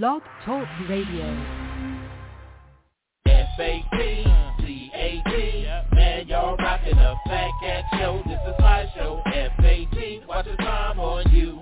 Blog Talk Radio. F-A-T-C-A-T Man, y'all rocking a Fat Cat Show. This is my show. F-A-T Watch the time on you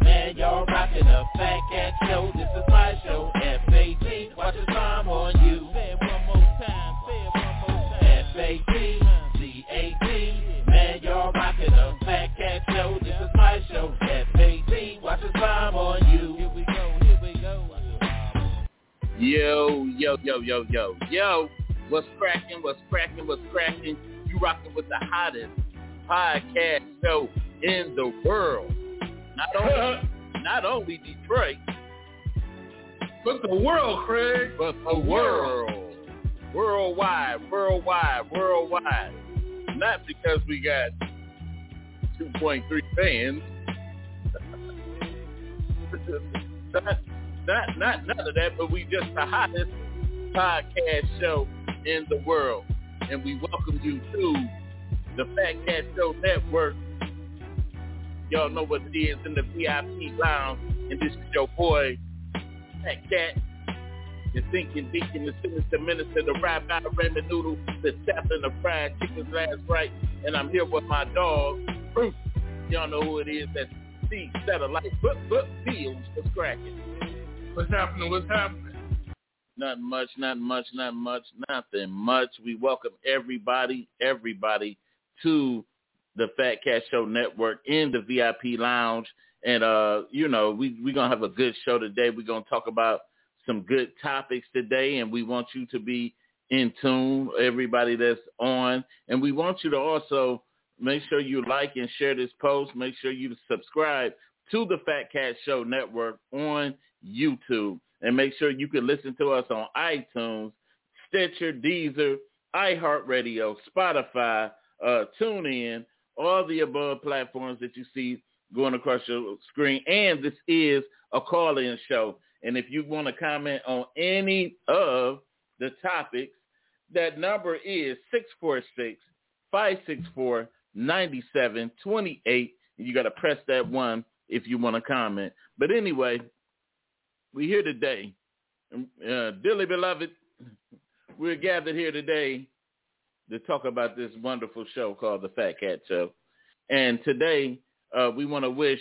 Man, y'all rocking a Fat Cat Show This is my show F-A-T Watch the time on you Say it one more time, say it one more time. F-A-T-C-A-T Man, y'all rocking a Fat Cat Show This is my show F-A-T Watch the time on you Here we go, here we go. Yo, yo, yo, yo, yo, yo. What's cracking? What's cracking? What's cracking? You rocking with the hottest podcast show in the world. Not only, not only Detroit, But the world, Craig. but the world. Worldwide, worldwide, worldwide. Not because we got 2.3 fans. not, not, not none of that, but we just the hottest podcast show in the world. And we welcome you to the Fat Cat Show Network. Y'all know what it is in the VIP lounge. And this is your boy, Fat Cat. The thinking deacon, the sinister minister, the rabbi, ramen noodle, the chaplain, the fried chicken's last rite. And I'm here with my dog, Bruce. Y'all know who it is. That's C Satellite. Foot, foot, feels what's cracking. What's happening? What's happening? Not much, not much, not much, nothing much. We welcome everybody, everybody to the Fat Cat Show Network in the VIP lounge. And, uh, you know, we, we're going to have a good show today. We're going to talk about some good topics today, and we want you to be in tune, everybody that's on. And we want you to also make sure you like and share this post. Make sure you subscribe to the Fat Cat Show Network on YouTube. And make sure you can listen to us on iTunes, Stitcher, Deezer, iHeartRadio, Spotify, uh, TuneIn, all the above platforms that you see going across your screen. And this is a call-in show. And if you want to comment on any of the topics, that number is 646-564-9728. And you got to press that one if you want to comment. But anyway, we're here today. Uh, dearly beloved, we're gathered here today to talk about this wonderful show called The Fat Cat Show. And today, uh, we want to wish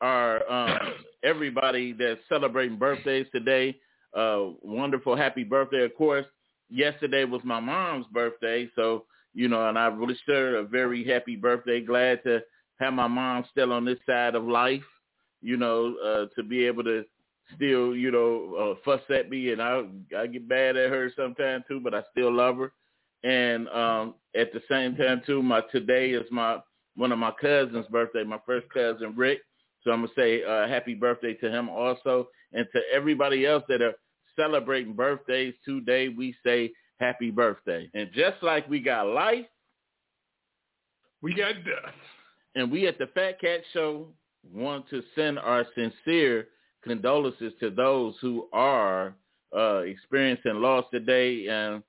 our um, everybody that's celebrating birthdays today uh, wonderful happy birthday. Of course, yesterday was my mom's birthday, so you know, and I wished her a very happy birthday. Glad to have my mom still on this side of life. You know, uh, to be able to still, you know, uh, fuss at me, and I I get mad at her sometimes too, but I still love her. And um, at the same time too, my today is my one of my cousins' birthday, my first cousin Rick. So I'm gonna say uh, happy birthday to him also, and to everybody else that are celebrating birthdays today. We say happy birthday. And just like we got life, We got death. and we at the Fat Cat Show want to send our sincere condolences to those who are uh, experiencing loss today. And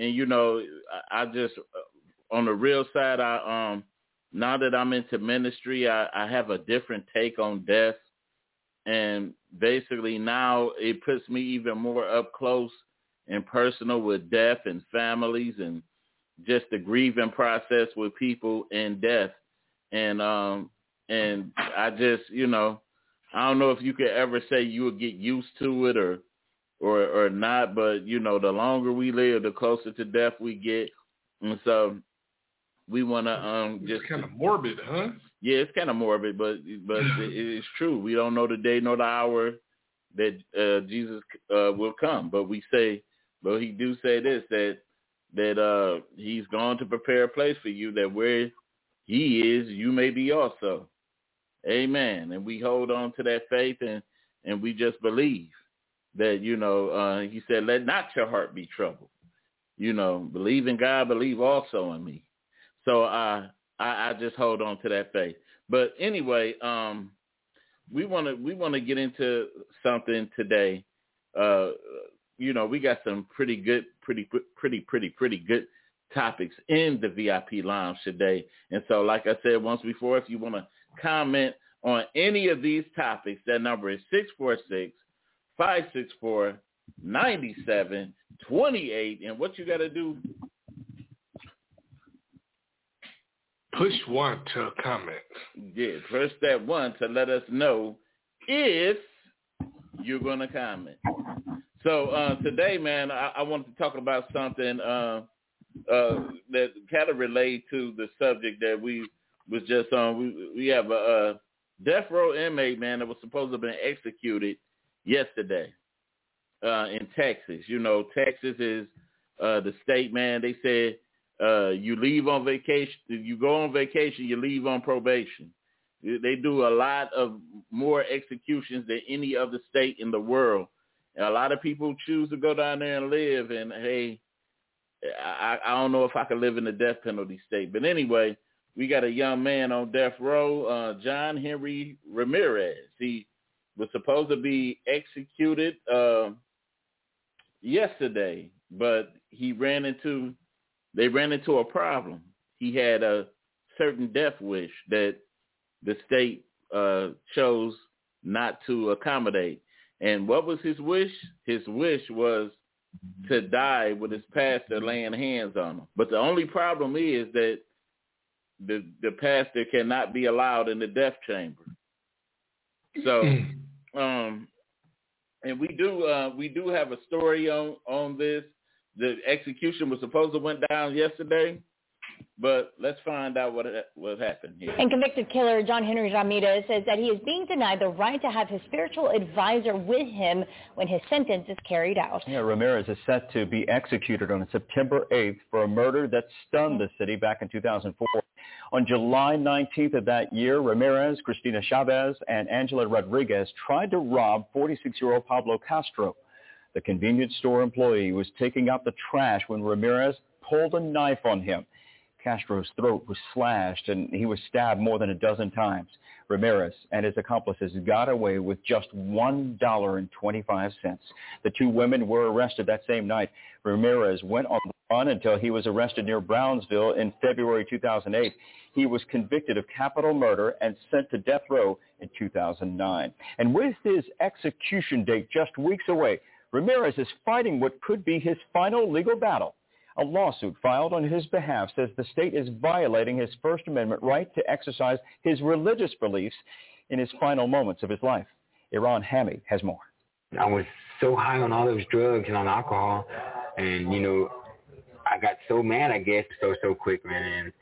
and you know, I, I just uh, on the real side, I um now that I'm into ministry, I, I have a different take on death. And basically now it puts me even more up close and personal with death and families and just the grieving process with people and death. And um and I just, you know, I don't know if you could ever say you would get used to it or or or not, but you know, the longer we live, the closer to death we get, and so we want to um just kind of morbid, huh? Yeah, it's kind of morbid, but but it, it's true. We don't know the day nor the hour that uh, Jesus uh, will come, but we say, but he do say this that that uh, he's gone to prepare a place for you that where he is, you may be also. Amen. And we hold on to that faith and and we just believe that you know uh, he said, let not your heart be troubled. You know, believe in God, believe also in me. So uh, I, I just hold on to that faith. But anyway, um, we want to we want to get into something today. Uh, you know, we got some pretty good, pretty, pretty, pretty, pretty good topics in the VIP lounge today. And so, like I said once before, if you want to comment on any of these topics, that number is 646 564 9728. And what you got to do Push one to comment. Yeah, press that one to let us know if you're going to comment. So uh, today, man, I, I wanted to talk about something uh, uh, that kind of relate to the subject that we was just on. We we have a, a death row inmate, man, that was supposed to have been executed yesterday uh, in Texas. You know, Texas is uh, the state, man. They said uh, you leave on vacation, you go on vacation, you leave on probation. They do a lot of more executions than any other state in the world. And a lot of people choose to go down there and live. And hey, I, I don't know if I could live in the death penalty state. But anyway, we got a young man on death row, uh, John Henry Ramirez. He was supposed to be executed uh, yesterday, but he ran into they ran into a problem. He had a certain death wish that the state uh, chose not to accommodate. And what was his wish? His wish was to die with his pastor laying hands on him. But the only problem is that the the pastor cannot be allowed in the death chamber. So, um, and we do uh, we do have a story on on this. The execution was supposed to went down yesterday, but let's find out what what happened here. And convicted killer John Henry Ramirez says that he is being denied the right to have his spiritual advisor with him when his sentence is carried out. Yeah, Ramirez is set to be executed on September 8th for a murder that stunned the city back in 2004. On July 19th of that year, Ramirez, Cristina Chavez, and Angela Rodriguez tried to rob 46-year-old Pablo Castro. The convenience store employee was taking out the trash when Ramirez pulled a knife on him. Castro's throat was slashed and he was stabbed more than a dozen times. Ramirez and his accomplices got away with just $1.25. The two women were arrested that same night. Ramirez went on the run until he was arrested near Brownsville in February 2008. He was convicted of capital murder and sent to death row in 2009. And with his execution date just weeks away, Ramirez is fighting what could be his final legal battle. A lawsuit filed on his behalf says the state is violating his First Amendment right to exercise his religious beliefs in his final moments of his life. Iran Hammy has more. I was so high on all those drugs and on alcohol, and you know, I got so mad, I guess, so so quick, man, and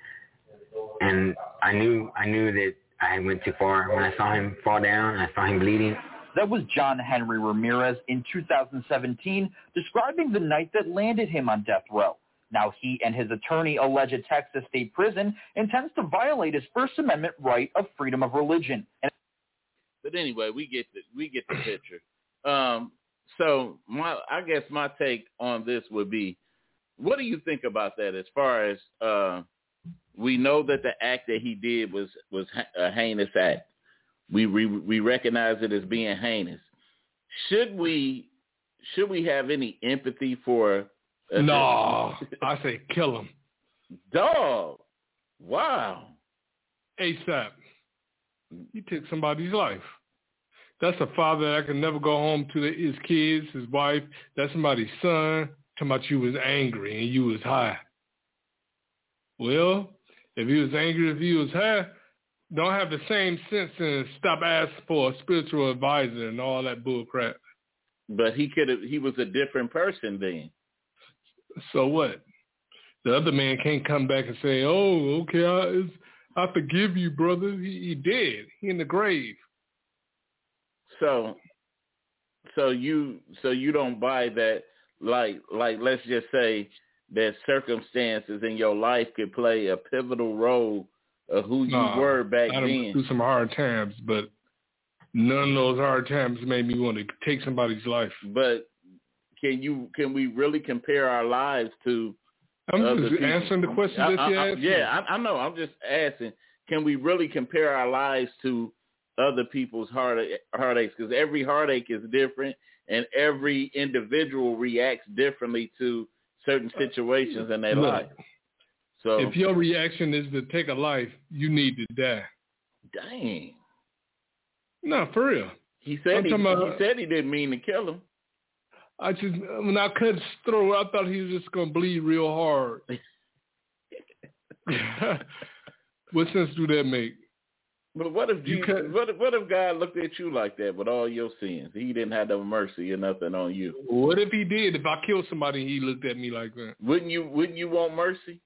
and I knew I knew that I went too far when I saw him fall down. I saw him bleeding. That was John Henry Ramirez in 2017 describing the night that landed him on death row. Now he and his attorney allege a Texas state prison intends to violate his First Amendment right of freedom of religion. And- but anyway, we get the we get the picture. Um, so my I guess my take on this would be, what do you think about that? As far as uh, we know that the act that he did was was a heinous act. We we we recognize it as being heinous. Should we should we have any empathy for? No, I say kill him. Dog, wow. ASAP. He took somebody's life. That's a father that can never go home to his kids, his wife. That's somebody's son. Talking about you was angry and you was high. Well, if he was angry, if he was high, don't have the same sense and stop asking for a spiritual advisor and all that bull crap. But he could have. He was a different person then. So what? The other man can't come back and say, "Oh, okay, I, it's, I forgive you, brother." He, he dead. He in the grave. So, so you, so you don't buy that. Like, like let's just say that circumstances in your life could play a pivotal role of who you Nah, were back I then. through some hard times, but none of those hard times made me want to take somebody's life. But can you? Can we really compare our lives to? I'm other just people? answering the question I- that you asked. Yeah, I, I know. I'm just asking. Can we really compare our lives to other people's heart heartaches? Because every heartache is different, and every individual reacts differently to certain situations in their Look, life. So, If your reaction is to take a life, you need to die. dang, No, for real. he said he, talking he said he didn't mean to kill him. I just when I cut his throat, I thought he was just gonna bleed real hard. what sense do that make? But what if You Jesus, cut- what if what if God looked at you like that with all your sins? He didn't have no mercy or nothing on you. What if he did? If I killed somebody, he looked at me like that. Wouldn't you wouldn't you want mercy?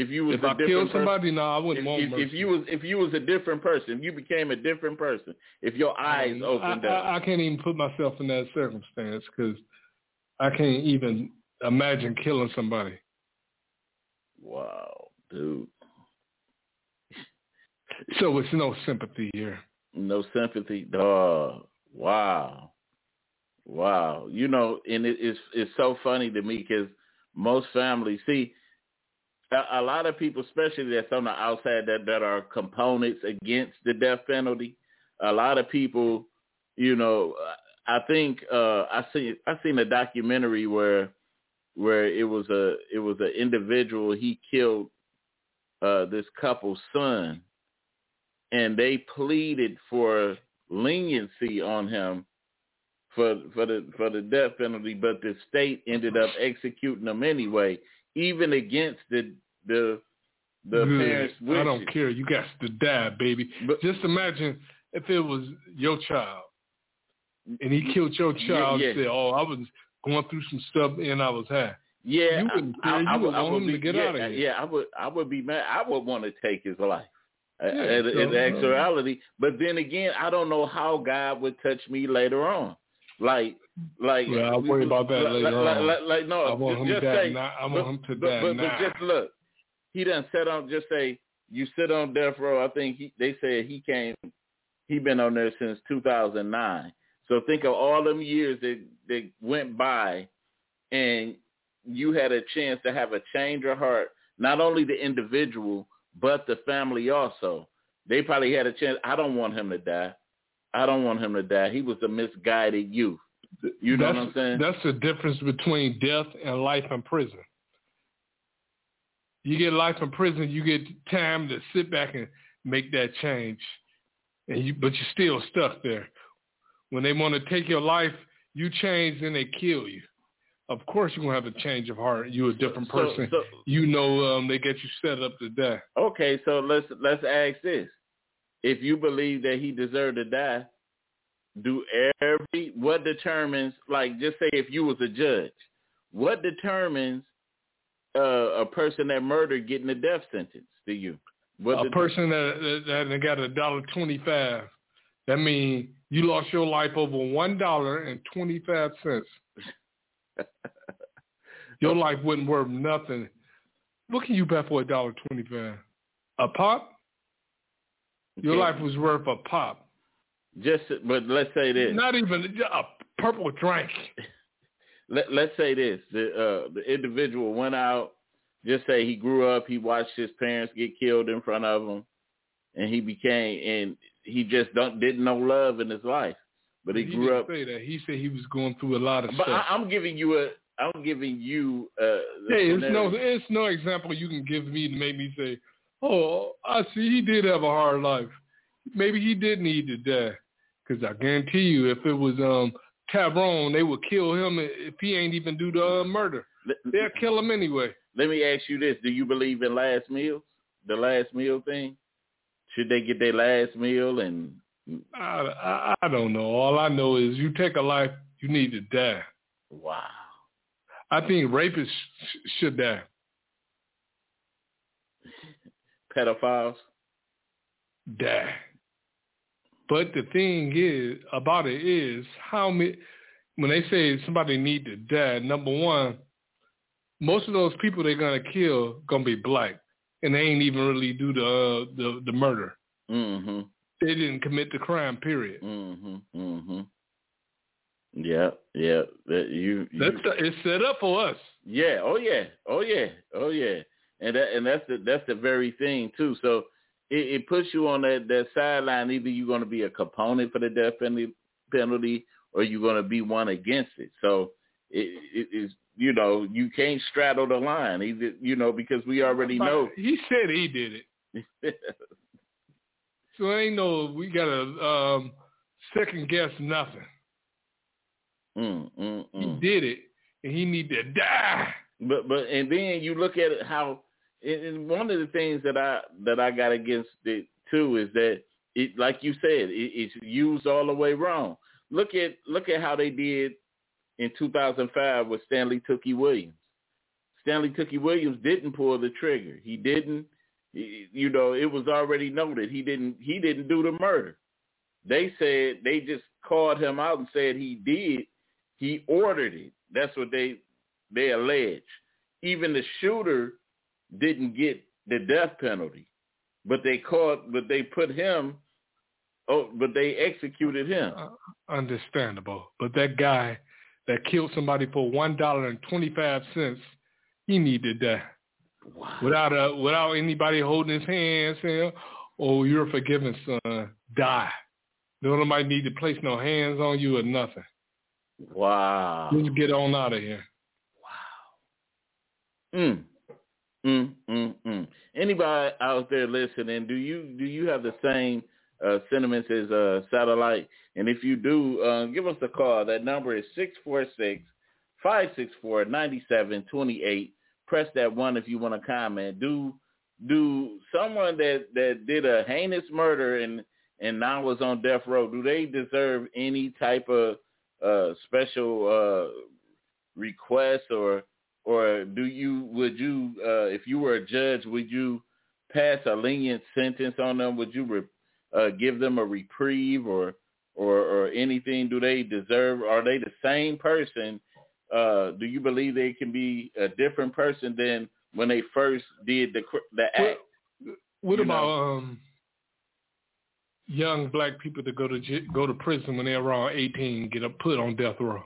If you was If a I different person? somebody, no, I wouldn't want if, mercy. if you was if you was a different person, if you became a different person, if your eyes Um, opened I, up, I, I can't even put myself in that circumstance because I can't even imagine killing somebody. wow, dude, So it's no sympathy here. no sympathy, dog. Wow, wow. You know, and it, it's it's so funny to me because most families see a, lot of people, especially that's on the outside that that are components against the death penalty. A lot of people, you know, I think uh, I see I seen a documentary where where it was a it was an individual he killed uh, this couple's son, and they pleaded for leniency on him for for the for the death penalty, but the state ended up executing him anyway, even against the the the Good. parents' wishes. I don't care. You got to die, baby. But- Just imagine if it was your child and he killed your child yeah. and said, "Oh, I was going through some stuff and I was high." Yeah, You wouldn't care. You would want him be, to get yeah, out of here. Yeah, I would. I would be mad. I would want to take his life. uh, Yeah, in, so, in uh, actuality, but then again, I don't know how God would touch me later on. Like, like. Well, I'll worry about that like, later like, on. Like, like, no, I want him just to die say, now. I want but, him to but, die but, now. But just look, he done sit on. Just say you sit on death row. I think he, they said he came. He been on there since 2009. So think of all them years that that went by, and you had a chance to have a change of heart. Not only the individual, but the family also. They probably had a chance. I don't want him to die. I don't want him to die. He was a misguided youth. You know that's, what I'm saying? That's the difference between death and life in prison. You get life in prison, you get time to sit back and make that change, and you but you're still stuck there. When they want to take your life, you change, then they kill you. Of course, you're gonna have a change of heart. You're a different So- person. so- you know um, they get you set up to die. Okay, so let's let's ask this: If you believe that he deserved to die, do every what determines? Like, just say if you was a judge, what determines uh, a person that murdered getting a death sentence to you? What a person that that, that got a dollar twenty five, that means you lost your life over one dollar and twenty five cents. Your life wasn't worth nothing. What can you buy for a dollar twenty five? A pop? Your Okay. life was worth a pop. Just, but let's say this. Not even a purple drink. Let, let's say this: the uh, the individual went out. Just say he grew up, he watched his parents get killed in front of him, and he became and he just don't didn't know love in his life. But he, grew up. Say that. He said he was going through a lot of But stuff. I, I'm giving you a. I'm giving you. Uh, Hey, it's no, it's no example you can give me to make me say, "Oh, I see he did have a hard life. Maybe he did need to die." Because I guarantee you, if it was um Tyrone, they would kill him if he ain't even do the uh, murder. They'll kill him anyway. let me ask you this: Do you believe in last meals? The last meal thing? Should they get their last meal and I, I I don't know. All I know is you take a life, you need to die. Wow. I think rapists sh- should die. Pedophiles. Die. But the thing is about it is how many when they say somebody need to die, number one, most of those people they're gonna kill gonna be black, and they ain't even really do the uh, the the murder. Mhm. They didn't commit the crime. Period. Mhm. Mhm. Yeah, yeah. That you, you That's the, it's set up for us. Yeah. Oh yeah. Oh yeah. Oh yeah. And that and that's the that's the very thing too. So it, it puts you on that that sideline. Either you're going to be a component for the death penalty, penalty, or you're going to be one against it. So it, it is you know you can't straddle the line. Either you know because we already know. He said he did it. So ain't no we gotta um, second guess nothing. mm, mm, He mm. did it, and he need to die. But but and then you look at it how and one of the things that I that I got against it too is that it like you said it, it's used all the way wrong. Look at look at how they did in 2005 with Stanley Tookie Williams. Stanley Tookie Williams didn't pull the trigger. He didn't. You know, it was already noted he didn't. He didn't do the murder. They said they just called him out and said he did. He ordered it. That's what they they allege. Even the shooter didn't get the death penalty, but they caught, but they put him. Oh, but they executed him. Uh, understandable. But that guy that killed somebody for one dollar and twenty five cents, he needed die. Wow. Without a without anybody holding his hand saying, Oh, you're forgiven, son. Die. Nobody need to place no hands on you or nothing. Wow. Just get on out of here. Wow. Mm. Mm, mm, mm. Anybody out there listening, do you do you have the same uh, sentiments as uh, Satellite? And if you do, uh, give us a call. That number is six four six five six four ninety seven twenty eight. Press that one if you want to comment. Do do someone that that did a heinous murder and and now is on death row? Do they deserve any type of uh, special uh, request or or do you would you uh, if you were a judge would you pass a lenient sentence on them? Would you re, uh, give them a reprieve or or or anything? Do they deserve are they the same person? Uh, do you believe they can be a different person than when they first did the the act? What You about know. um young black people that go to go to prison when they're around eighteen, get up put on death row,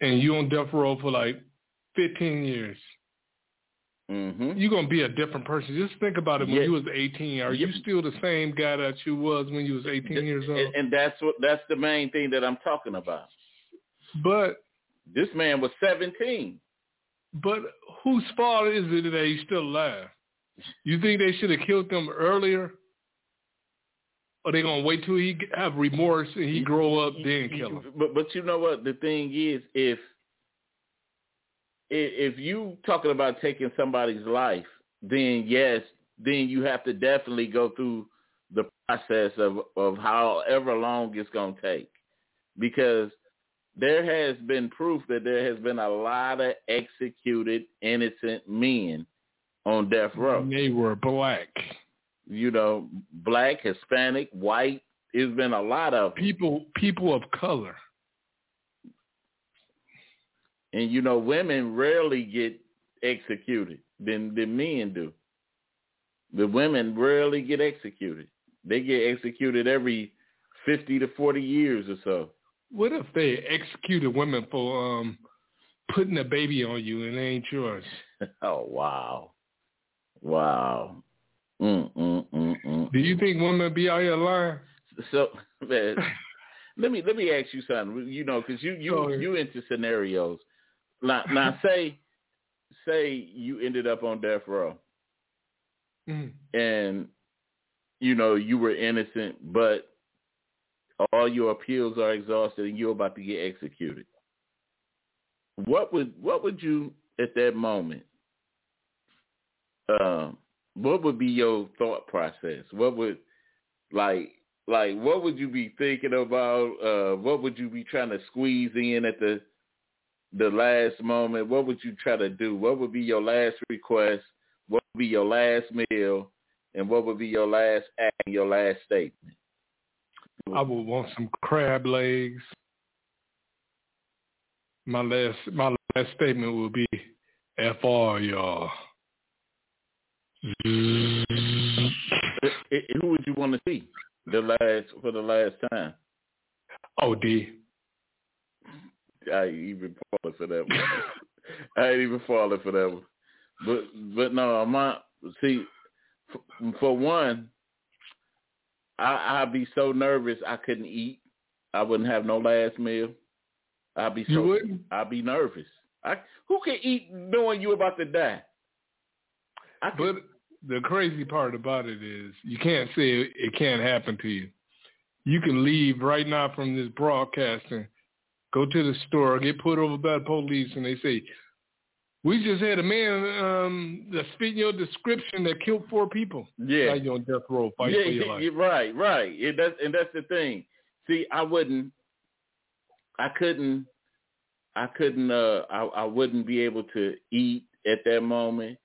and you on death row for like fifteen years? hmm You're gonna be a different person. Just think about it. When Yeah. you was eighteen, are you still the same guy that you was when you was eighteen years old? and, and that's what that's the main thing that I'm talking about But this man was 17 but whose fault is it that he's still alive? You think they should have killed them earlier? Or they gonna wait till he have remorse and he grow up then kill him? But but you know what the thing is if if you talking about taking somebody's life, then yes, then you have to definitely go through the process of of however long it's going to take, because there has been proof that there has been a lot of executed innocent men on death row. And they were black. You know, black, Hispanic, white. There's been a lot of. People people of color. And you know, women rarely get executed than than men do. The women rarely get executed. They get executed every fifty to forty years or so. What if they executed women for um putting a baby on you and it ain't yours? oh wow, wow. Mm, mm, mm, mm. Do you think women be out here lying? So, man, let me let me ask you something. You know, because you you you into scenarios. Now, now say say you ended up on death row. Mm. and you know you were innocent, but all your appeals are exhausted and you're about to get executed. What would what would you at that moment? Um, what would be your thought process? What would like like what would you be thinking about? Uh, what would you be trying to squeeze in at the the last moment? What would you try to do? What would be your last request? What would be your last meal? And what would be your last act, your last statement? I would want some crab legs. My last my last statement would be FR y'all. Who would you want to see the last for the last time? OD. I ain't even falling for that one. I ain't even falling for that one. But but no, my see for, for one, I I'd be so nervous I couldn't eat. I wouldn't have no last meal. I'd be so You wouldn't? I'd be nervous. I who can eat knowing you about to die? I But the crazy part about it is you can't say it, it can't happen to you. You can leave right now from this broadcasting, go to the store, get put over by the police, and they say, "We just had a man um, that's fitting your description that killed four people." Yeah. now you're on death row, fight yeah, for your life. right, right. And that's and that's the thing. See, I wouldn't, I couldn't, I couldn't, uh, I, I wouldn't be able to eat at that moment.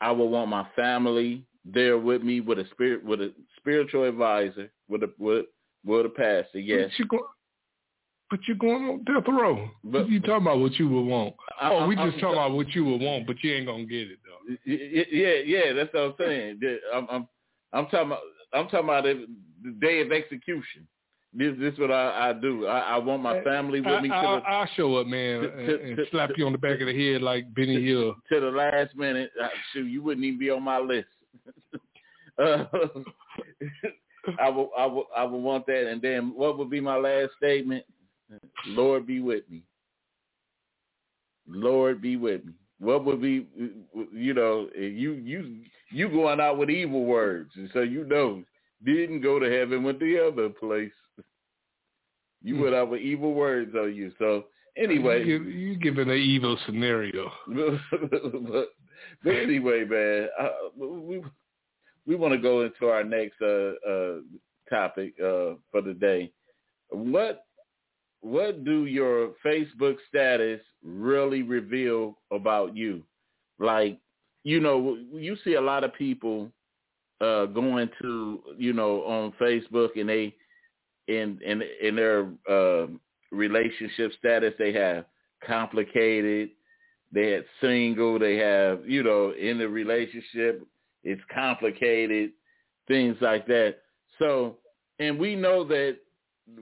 I would want my family there with me, with a spirit, with a spiritual advisor, with a with, with a pastor. Yes, But you go, but you're going on death row. But- you talking about? What you would want? I- oh, we I'm- just talking about what you would want, but you ain't gonna get it though. Yeah, yeah. That's what I'm saying. I'm, I'm, I'm talking about, I'm talking about the, day of execution. This, this is what I, I do. I, I want my family with I, me to I, the I'll show up, man, to- and, to- and to- slap you on the back of the head like Benny Hill. to the last minute. Uh, shoot, you wouldn't even be on my list. uh, I would, I would, I would want that. And then, what would be my last statement? Lord be with me. Lord be with me. What would be, you know, you you you going out with evil words, and so you know didn't go to heaven, with the other place. You went out with evil words on you. So anyway, you, you giving an evil scenario. but, but anyway, man, uh, we we want to go into our next uh, uh, topic uh, for the day. What what do your Facebook status really reveal about you? Like, you know, you see a lot of people uh, going to, you know, on Facebook and they in in in their uh, relationship status they have complicated, they had single, they have, you know, in the relationship, it's complicated, things like that. So, and we know that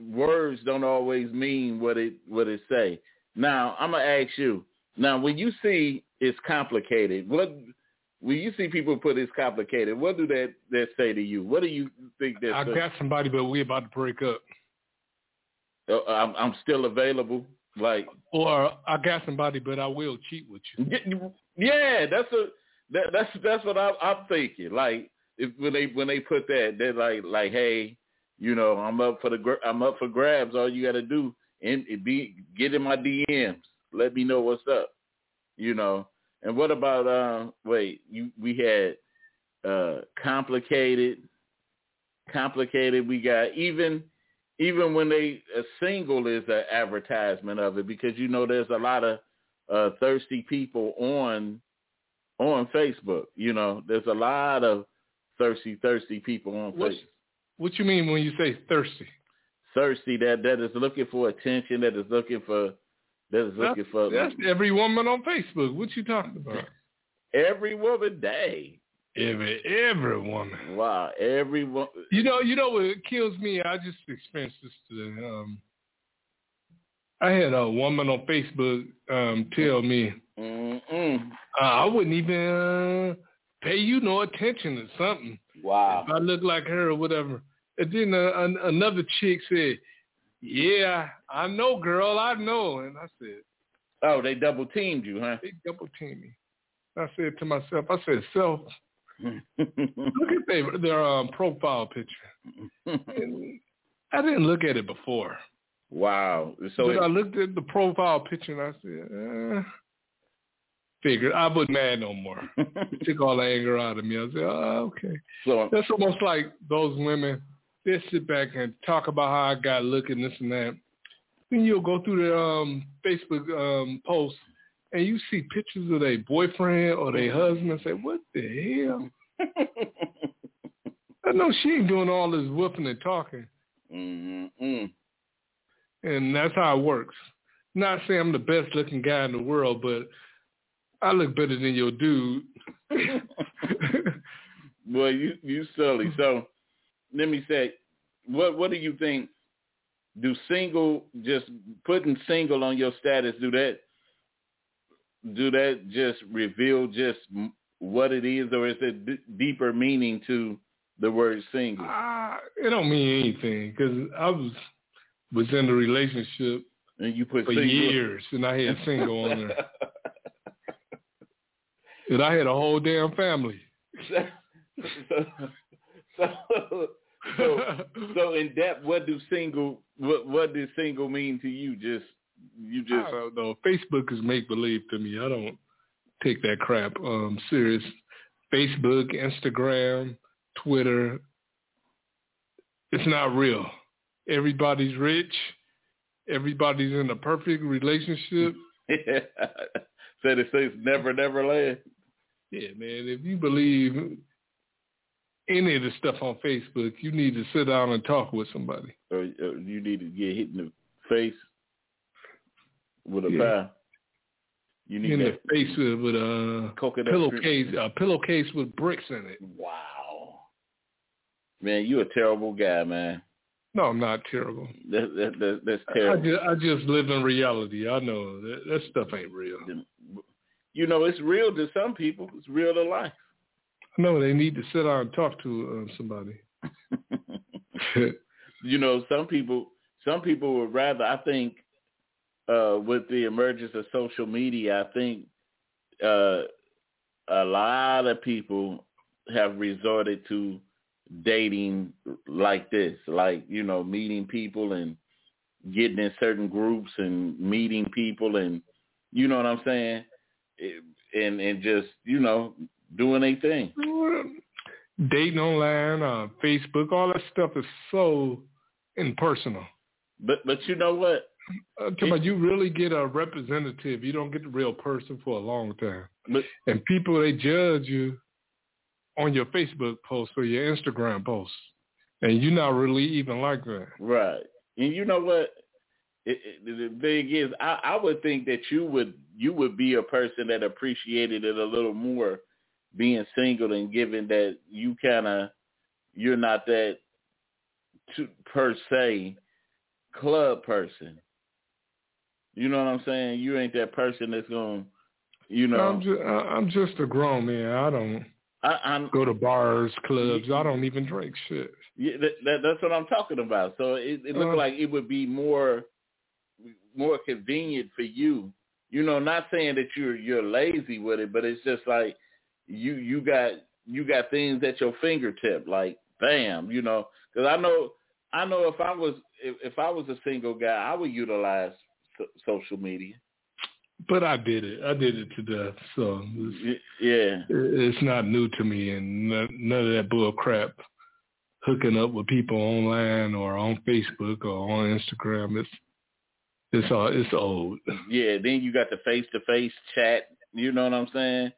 words don't always mean what it what it say. Now, I'm gonna ask you. Now, when you see it's complicated, what when you see people put it's complicated, what do that that say to you? What do you think that? I got somebody, but we about to break up. Uh, I'm, I'm still available. Like, Or I got somebody, but I will cheat with you. yeah, that's a that, that's that's what I'm, I'm thinking. Like, if when they when they put that, they're like like, hey, you know, I'm up for the I'm up for grabs. All you got to do and be get in my DMs. Let me know what's up. You know. And what about uh wait, you we had uh complicated complicated. We got even even when they a single is an advertisement of it because you know there's a lot of uh thirsty people on on Facebook. You know, there's a lot of thirsty, thirsty people on What's, Facebook. What you mean when you say thirsty? Thirsty that that is looking for attention, that is looking for that is looking for That's every woman on Facebook. What you talking about? every woman day. Every every woman. Wow, every woman. You know, you know what kills me? I just experienced this today. Um, I had a woman on Facebook um, tell me uh, I wouldn't even uh, pay you no attention or something Wow. if I look like her or whatever. And then uh, an, another chick said, "Yeah, I know, girl, I know." And I said, Oh, they double teamed you, huh? "They double teamed me." I said to myself, "I said, self, look at their their um, profile picture." And I didn't look at it before. wow. So it, I looked at the profile picture and I said, eh. figured I wasn't mad no more. Took all the anger out of me. I said, oh, okay. so That's almost like those women they sit back and talk about how I got looking this and that. Then you'll go through their um, Facebook um, posts and you see pictures of their boyfriend or their husband and say, what the hell? I know she ain't doing all this whooping and talking. Mm-hmm. And that's how it works. Not saying I'm the best looking guy in the world, but I look better than your dude. well, you you silly. So let me say, what what do you think? Do single just putting single on your status? Do that? Do that just reveal just what it is, or is it d- deeper meaning to the word single? Uh, it don't mean anything because I was was in a relationship and you put for single. years, and I had single on there, and I had a whole damn family. so, so, so, so in depth, what do single what what does single mean to you? Just you just I don't know. Facebook is make believe to me. I don't take that crap um serious. Facebook, Instagram, Twitter, it's not real. Everybody's rich. Everybody's in a perfect relationship. Yeah. Said it says never, never land. Yeah, man. If you believe any of the stuff on Facebook, you need to sit down and talk with somebody. Or, or you need to get hit in the face with a Yeah. pie. You need in the face with, with a coconut pillowcase, a pillowcase with bricks in it. Wow. Man, you a terrible guy, man. No, I'm not terrible. That, that, that, that's I terrible. just, I just live in reality. I know that, that stuff ain't real. You know, it's real to some people. It's real to life. I know they need to sit down and talk to uh, somebody. you know, some people some people would rather I think uh with the emergence of social media, I think uh a lot of people have resorted to dating like this, like, you know, meeting people and getting in certain groups and meeting people and you know what I'm saying? It- And and just, you know, doing a thing. Dating online, uh, Facebook, all that stuff is so impersonal. But but you know what? Uh, talking about you really get a representative. You don't get the real person for a long time. But And people they judge you on your Facebook post or your Instagram post, and you're not really even like that. Right. And you know what? It, it, the thing is, I, I would think that you would you would be a person that appreciated it a little more being single and given that you kind of you're not that to, per se club person. You know what I'm saying? You ain't that person that's going, you know. I'm just, I'm just a grown man. I don't I, I'm go to bars, clubs. I don't even drink shit. Yeah, that, that, that's what I'm talking about. So it, it looked Uh. like it would be more more convenient for you. You know, not saying that you're you're lazy with it, but it's just like you you got you got things at your fingertip, like bam, you know. Because I know I know if I was if, if I was a single guy, I would utilize so, social media. But I did it. I did it to death. So it's, Yeah, it's not new to me, and none, none of that bull crap. Hooking up with people online or on Facebook or on Instagram. It's it's all it's old. yeah. Then you got the face to face chat. You know what I'm saying?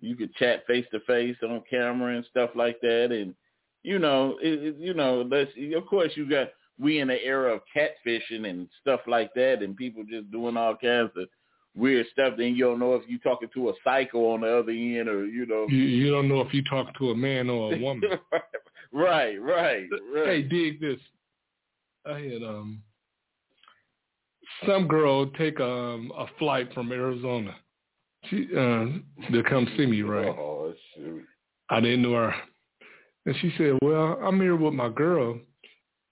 You could chat face to face on camera and stuff like that, and you know, it, it, you know, that's of course you got we in the era of catfishing and stuff like that, and people just doing all kinds of weird stuff. Then you don't know if you're talking to a psycho on the other end, or you know, You you don't know if you talk to a man or a woman. right, right, right. Hey, dig this. I had um some girl take um a flight from Arizona. She uh to come see me, right? Oh shoot. I didn't know her. And she said, Well, I'm here with my girl.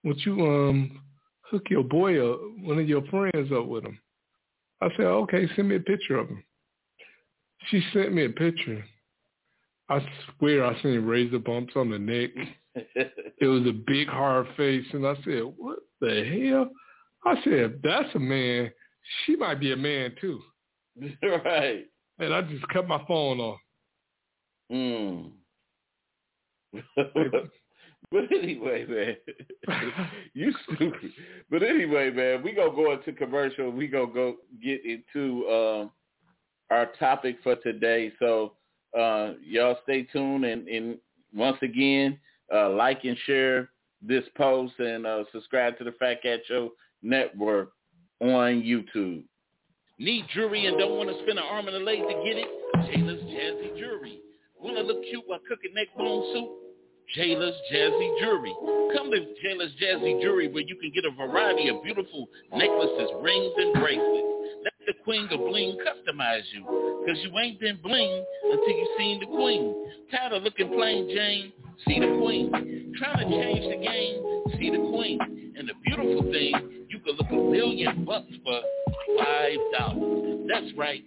Would you um hook your boy up, one of your friends up with him? I said, Okay, send me a picture of him. She sent me a picture. I swear I seen razor bumps on the neck. It was a big hard face, and I said, "What the hell?" I said, "If that's a man, she might be a man too." right. And I just cut my phone off. Mm. But anyway, man, you stupid. But anyway, man, we gonna go into commercial. We gonna go get into um, our topic for today. So uh, y'all stay tuned and, and once again, uh, like and share this post and uh, subscribe to the Fat Cat Show Network on YouTube. Need jewelry and don't want to spend an arm and a leg to get it? Jayla's Jazzy Jewelry. Want to look cute while cooking neck bone soup? Jayla's Jazzy Jewelry. Come to Jayla's Jazzy Jewelry where you can get a variety of beautiful necklaces, rings, and bracelets. Let the queen of bling customize you. Cause you ain't been bling until you seen the queen. Tired of looking plain Jane? See the queen. Trying to change the game? See the queen. And the beautiful thing, you can look a million bucks for five dollars. That's right,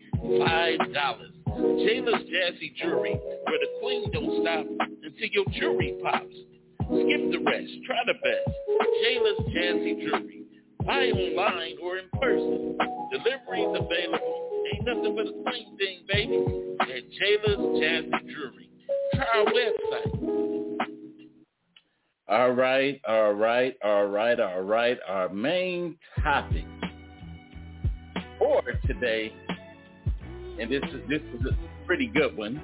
five dollars. Jayla's Jazzy Jewelry, where the queen don't stop until your jewelry pops. Skip the rest, try the best. Jayla's Jazzy Jewelry. Buy online or in person. Deliveries available. Ain't nothing but a clean thing, baby. At Jayla's Jazzy Jewelry. Try our website. All right, all right, all right, all right. Our main topic for today, and this is this is a pretty good one.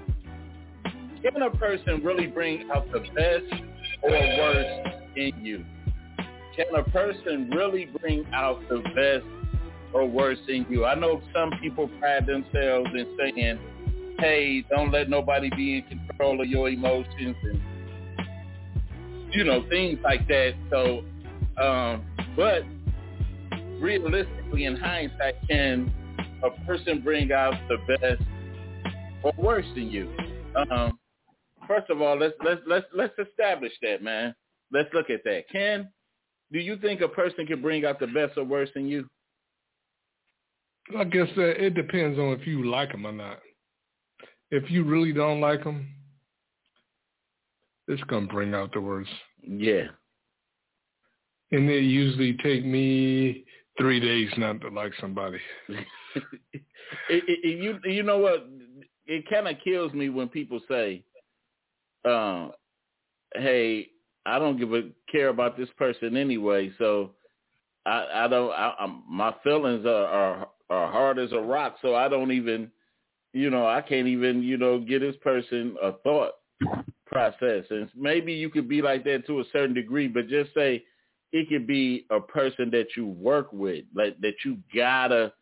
Can a person really bring out the best or worst in you? Can a person really bring out the best or worst in you? I know some people pride themselves in saying, hey, don't let nobody be in control of your emotions and, you know, things like that. So, um, but realistically, in hindsight, can a person bring out the best or worst in you? Um, first of all, let's let's let's let's establish that, man. Let's look at that. Can do you think a person can bring out the best or worst in you? I guess uh, it depends on if you like them or not. If you really don't like them, it's gonna bring out the worst. Yeah. And they usually take me three days not to like somebody. it, it, you you know what? It kind of kills me when people say, uh, "Hey, I don't give a care about this person anyway." So I I don't. I, I'm, my feelings are, are are hard as a rock. So I don't even, you know, I can't even you know give this person a thought process. And maybe you could be like that to a certain degree, but just say it could be a person that you work with, like that you gotta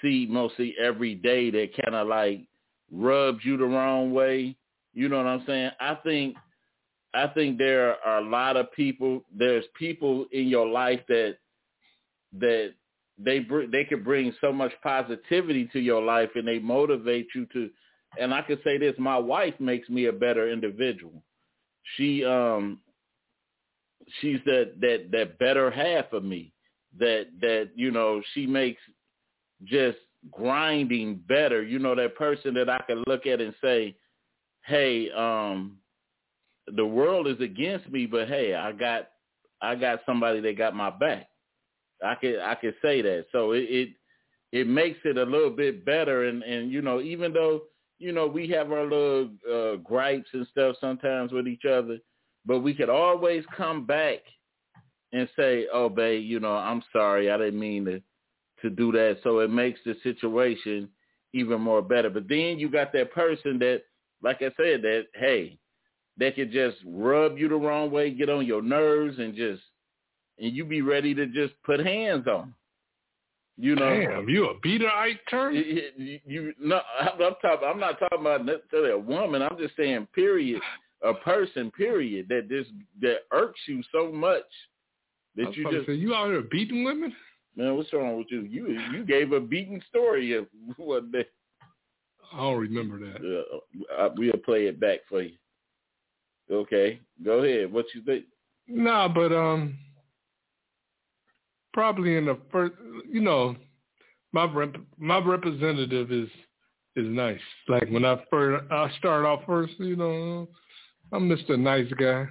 see mostly every day that kind of like rubs you the wrong way. You know what I'm saying? I think I think there are a lot of people. There's people in your life that that they br- they could bring so much positivity to your life, and they motivate you to. And I could say this: my wife makes me a better individual. She um she's that that that better half of me. That that you know she makes just grinding better. You know that person that I can look at and say, hey, um, the world is against me, but hey, I got I got somebody that got my back. I could I could say that. So it it, it makes it a little bit better and and you know even though you know we have our little uh, gripes and stuff sometimes with each other, but we could always come back and say, "Oh, babe, you know, I'm sorry. I didn't mean to to do that." So it makes the situation even more better. But then you got that person that like I said that hey, that could just rub you the wrong way, get on your nerves and just and you be ready to just put hands on. You know, Damn, you a beater, Ike Turner? you, you, you no, I'm, I'm talking. I'm not talking about necessarily a woman. I'm just saying, period, a person, period, that this that irks you so much I that you just say, you out here beating women? man, what's wrong with you? You you gave a beaten story of one day. I don't remember that. Uh, we'll play it back for you. Okay, go ahead. What you think? Nah, but um, probably in the first, you know, my rep, my representative is is nice. Like when I first I start off first, you know, I'm Mr. Nice Guy.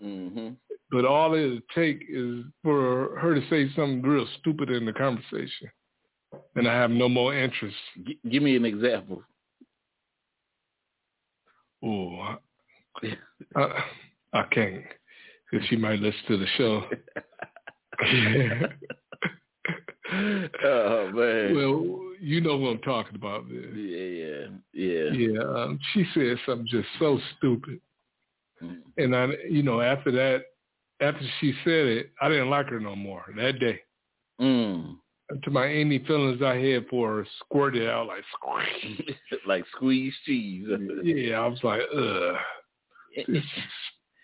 hmm But all it take is for her to say something real stupid in the conversation, and I have no more interest. G- give me an example. Oh, uh, I can't because she might listen to the show. oh man. Well, you know what I'm talking about. Man. Yeah, yeah, yeah. Yeah. Um, she said something just so stupid. And I, you know, after that, after she said it, I didn't like her no more that day. Mm. To my any feelings I had for her squirted out like squeeze. like squeezed cheese. yeah, I was like, ugh,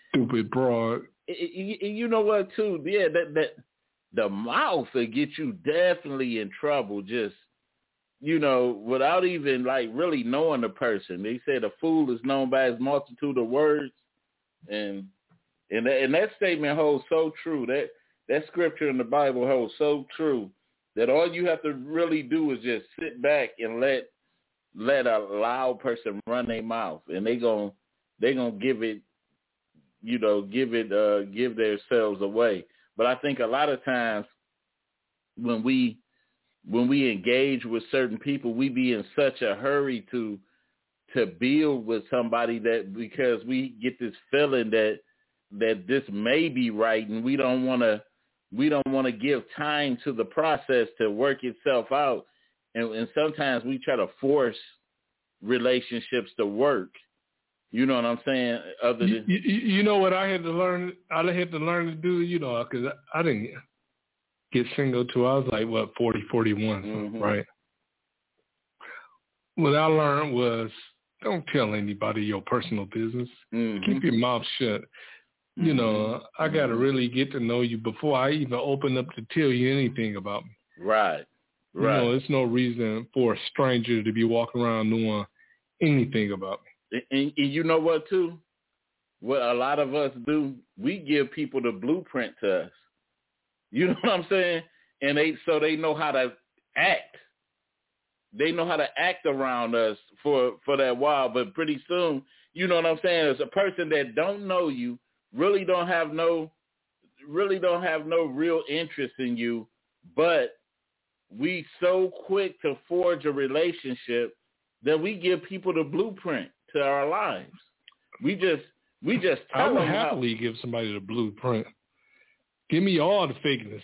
stupid broad. you, you know what too? Yeah, that that the mouth will get you definitely in trouble. Just you know, without even like really knowing the person. They said a fool is known by his multitude of words, and and that, and that statement holds so true. That that scripture in the Bible holds so true that all you have to really do is just sit back and let let a loud person run their mouth, and they gon' they gonna give it, you know, give it uh give themselves away. But I think a lot of times when we when we engage with certain people, we be in such a hurry to to build with somebody that because we get this feeling that that this may be right and we don't want to we don't want to give time to the process to work itself out and, and sometimes we try to force relationships to work you know what i'm saying other than you, you know what I had to learn? I had to learn to do, you know, because I, I didn't get single till I was like what forty, forty-one, Mhm. right? What I learned was don't tell anybody your personal business. Mhm. Keep your mouth shut. You know, I got to really get to know you before I even open up to tell you anything about me. right Right. You know, it's no reason for a stranger to be walking around knowing anything about me. and, and you know what too? What a lot of us do, we give people the blueprint to us. You know what I'm saying? And they so they know how to act. They know how to act around us for for that while, but pretty soon, you know what I'm saying? As a person that don't know you, really don't have no really don't have no real interest in you, but we so quick to forge a relationship that we give people the blueprint to our lives. We just we just I would them how, happily give somebody the blueprint. Give me all the fakeness.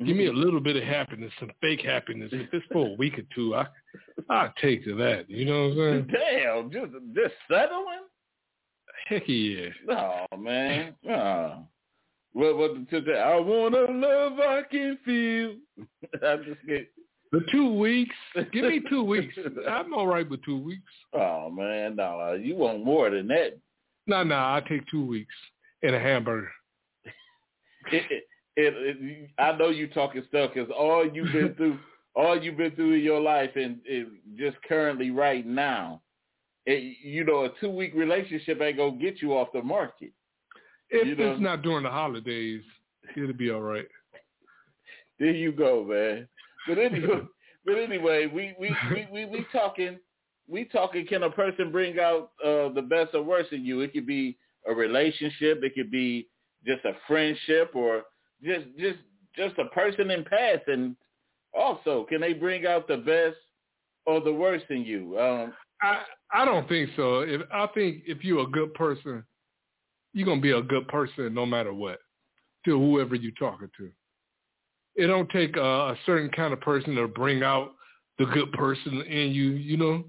Give me a mm-hmm. little bit of happiness, some fake happiness. If it's for a week or two, I I take to that. You know what I'm saying? Damn, just just settling? Heck yeah. Oh man. Oh. What what to the I wanna love I can feel. I'm just get The two weeks. Give me two weeks. I'm all right with two weeks. oh man, no, you want more than that. No, no, I take two weeks and a hamburger. It, it, it, it, I know you talking stuff because all you've been through, all you've been through in your life, and, just currently right now, it, you know, a two week relationship ain't gonna get you off the market. If You know- it's not during the holidays, it'll be all right. There you go, man. But anyway, but anyway, we we we we, we talking. We talking. Can a person bring out uh, the best or worst in you? It could be a relationship. It could be just a friendship, or just just just a person in passing. Also, can they bring out the best or the worst in you? Um, I I don't think so. If I think if you're a good person, you're gonna be a good person no matter what to whoever you're talking to. It don't take a, a certain kind of person to bring out the good person in you. You know,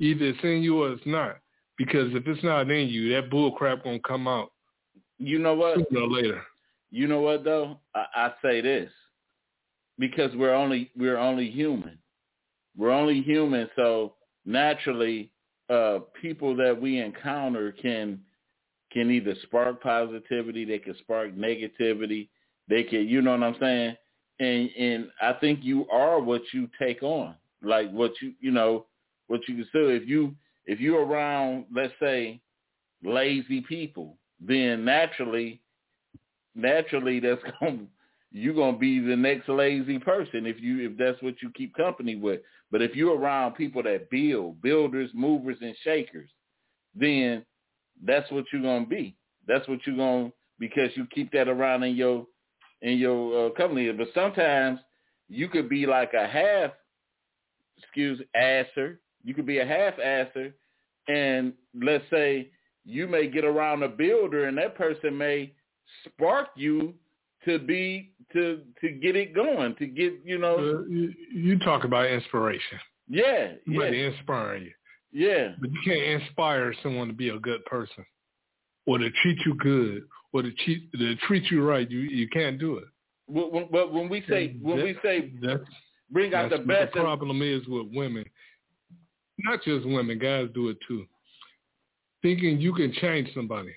either it's in you or it's not. Because if it's not in you, that bull crap gonna come out you know what? sooner or later. You know what though? I, I say this because we're only we're only human. We're only human, so naturally, uh, people that we encounter can can either spark positivity, they can spark negativity, they can, you know what I'm saying? And and I think you are what you take on, like what you you know what you consider. If you if you're around, let's say, lazy people, then naturally naturally that's going you're going to be the next lazy person if you if that's what you keep company with. But if you're around people that build builders movers and shakers then that's what you're going to be. That's what you're going to because you keep that around in your in your uh, company. But sometimes you could be like a half excuse asser. You could be a half asser and let's say you may get around a builder and that person may spark you to be to to get it going to get you know Uh, you, you talk about inspiration. yeah Somebody yeah inspire you. yeah But you can't inspire someone to be a good person or to treat you good or to treat, to treat you right. You you can't do it. When- when- but when we say when we say bring out the best the problem is with women. Not just women, guys do it too. Thinking you can change somebody.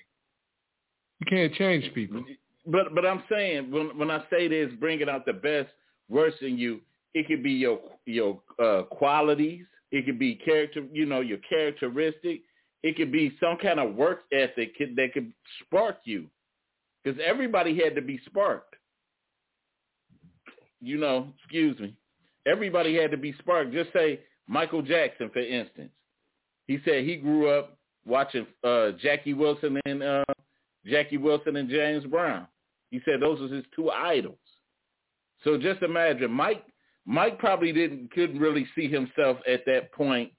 You can't change people. But but I'm saying when when I say this, bringing out the best worst in you, it could be your your uh, qualities. It could be character, you know, your characteristic. It could be some kind of work ethic that could spark you, because everybody had to be sparked. You know, excuse me. Everybody had to be sparked. Just say Michael Jackson, for instance. He said he grew up watching uh, Jackie Wilson and uh, Jackie Wilson and James Brown. He said those was his two idols. So just imagine Mike Mike probably didn't couldn't really see himself at that point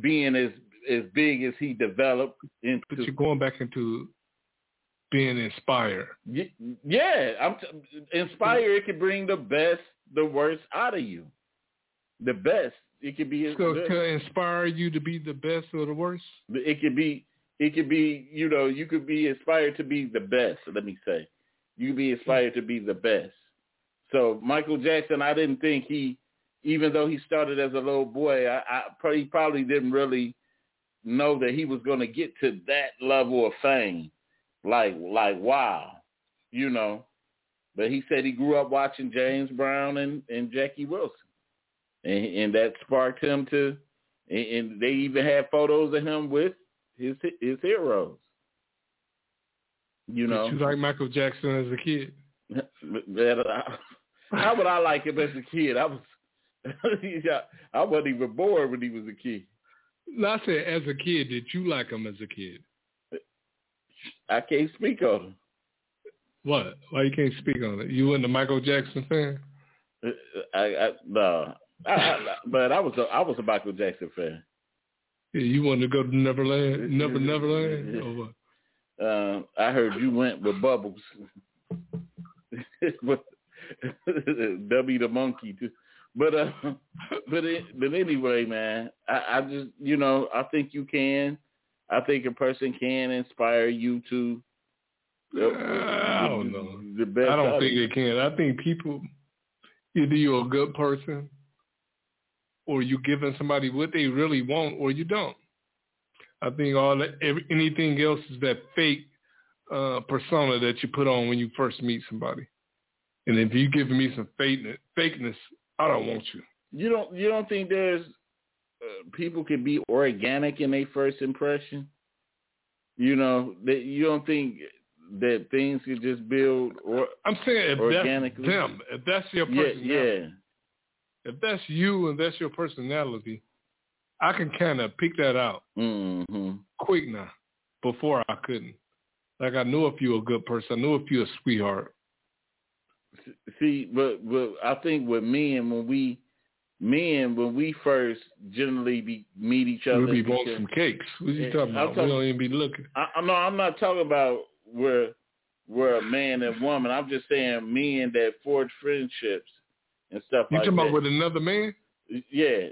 being as as big as he developed into But you're going back into being inspired. Yeah, I'm t- inspire it could bring the best, the worst out of you. The best. It could be So to inspire you to be the best or the worst? it could be it could be you know you could be inspired to be the best let me say. You be inspired to be the best. So michael jackson i didn't think he even though he started as a little boy i, I probably probably didn't really know that he was going to get to that level of fame. Like like wow you know. But he said he grew up watching james brown and and jackie wilson. And, and that sparked him to and, and they even had photos of him with his his heroes. You know, Did you like Michael Jackson as a kid? Uh, how would I like him as a kid? I was, yeah, I wasn't even born when he was a kid. No, I said as a kid, did you like him as a kid? I can't speak on him. What? Why you can't speak on it? You wasn't a Michael Jackson fan? I, I no, I, I, but I was a, I was a Michael Jackson fan. Yeah, you wanted to go to Neverland, Never Neverland, or what? Uh, I heard you went with Bubbles, with W the monkey too. But uh, but it, but anyway, man, I, I just you know I think you can. I think a person can inspire you to. uh, I don't know. The best. I don't out think they can. I think people, either you're a good person, or you giving somebody what they really want, or you don't. I think all that, every, anything else is that fake uh, persona that you put on when you first meet somebody. And if you giving me some fakeness, fakeness, I don't want you. You don't you don't think there's uh, people can be organic in their first impression? You know, that you don't think that things could just build or I'm saying if Organically. that's them, if that's your yeah, yeah. If that's you and that's your personality, I can kind of pick that out hmm quick now. Before I couldn't. Like I knew if you were a good person, I knew if you were a sweetheart. See, but but I think with men when we men when we first generally be, meet each other, We'll be wanting some cakes. What you Yeah, talking about? talking- we don't even be looking. I, I no, I'm not talking about where where a man and woman. I'm just saying men that forge friendships and stuff You like talking about with another man? yeah,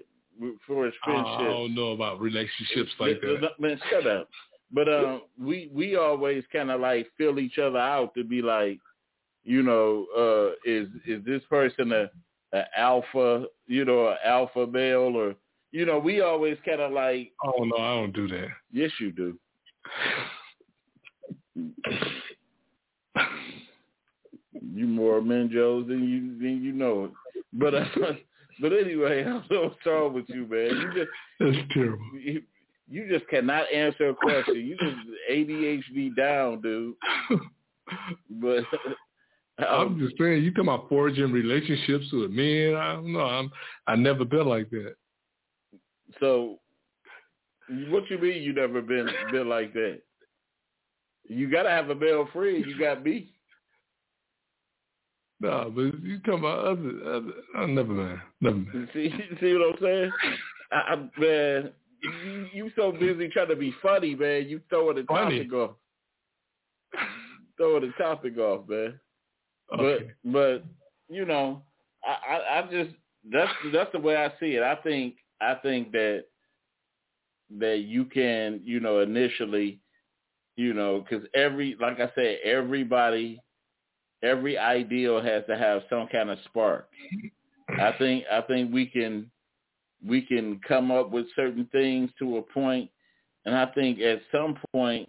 forge Oh, I don't know about relationships like Man, that. Man, shut up. But um, we we always kind of like fill each other out to be like, you know, uh, is is this person a, a alpha, you know, a alpha male, or you know, we always kind of like, Oh no, I don't do that. yes, you do. you more Menjos than you than you know it. But uh, but anyway, I don't know what's wrong with you, man. You just That's terrible. you, you just cannot answer a question. You just ADHD down, dude. But I'm um, just saying, you talking about forging relationships with men? I don't know. I'm I never been like that. so, what you mean you never been been like that? You gotta have a male friend. You got me. No, but you talking about other, other I never man, never man. See, see what I'm saying? I, I, man, you, you so busy trying to be funny, man. You throwing the Funny. topic off. throwing the topic off, man. Okay. But but you know, I, I I just that's that's the way I see it. I think I think that that you can you know initially you know because every like I said everybody every ideal has to have some kind of spark. I think I think we can we can come up with certain things to a point, and I think at some point,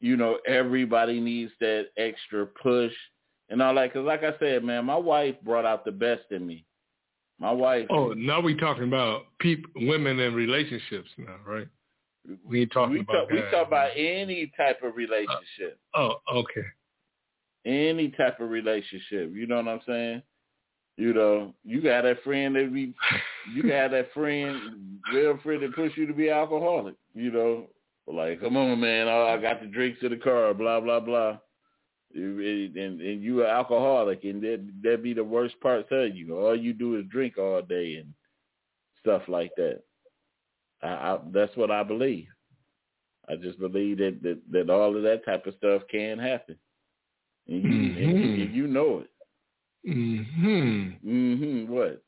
you know, everybody needs that extra push and all that. Because like I said, man, my wife brought out the best in me. My wife. Oh, now we talking about peop women and relationships now, right? We ain't talking we about talk, we talk about any type of relationship, uh, Oh, okay. Any type of relationship. You know what I'm saying? You know, you got that friend that be, you got that friend, real friend that push you to be alcoholic. You know, like, come on, man, oh, I got the drinks in the car, blah blah blah. And and you are alcoholic, and that that be the worst part of you. All you do is drink all day and stuff like that. I, I that's what I believe. I just believe that, that that all of that type of stuff can happen, and you Mhm. and you know it. Hmm. hmm What?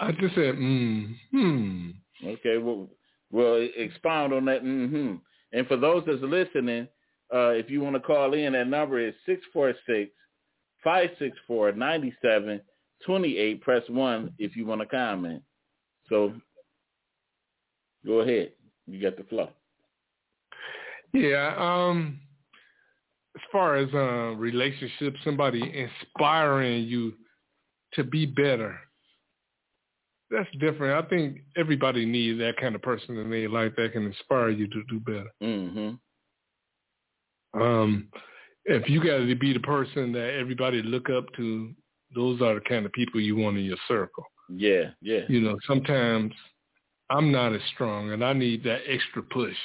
I just said hmm. Okay. Well, well, expound on that. hmm And for those that's listening, uh, if you want to call in, that number is 646-564-9728. Press one if you want to comment. So, go ahead. You got the flow. Yeah. Um. As far as uh, relationships, somebody inspiring you to be better. That's different. I think everybody needs that kind of person in their life that can inspire you to do better. hmm Um, if you got to be the person that everybody look up to, those are the kind of people you want in your circle. Yeah. Yeah. You know, sometimes I'm not as strong and I need that extra push.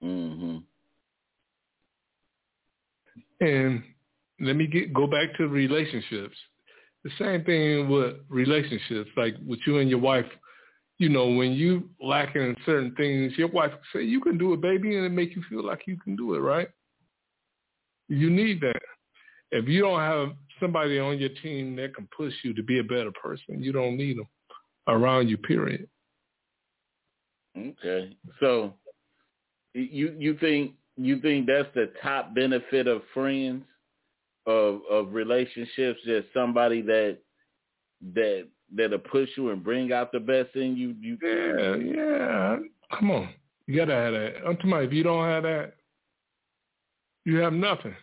hmm And let me get go back to relationships. The same thing with relationships, like with you and your wife. You know, when you lacking in certain things, your wife say, "You can do it, baby," and it make you feel like you can do it, right? You need that. If you don't have somebody on your team that can push you to be a better person, you don't need them around you. Period. Okay. So, you you think you think that's the top benefit of friends, of of relationships, just somebody that that that'll push you and bring out the best in you. You Yeah, yeah. Come on, you gotta have that. I'm talking about if you don't have that, you have nothing.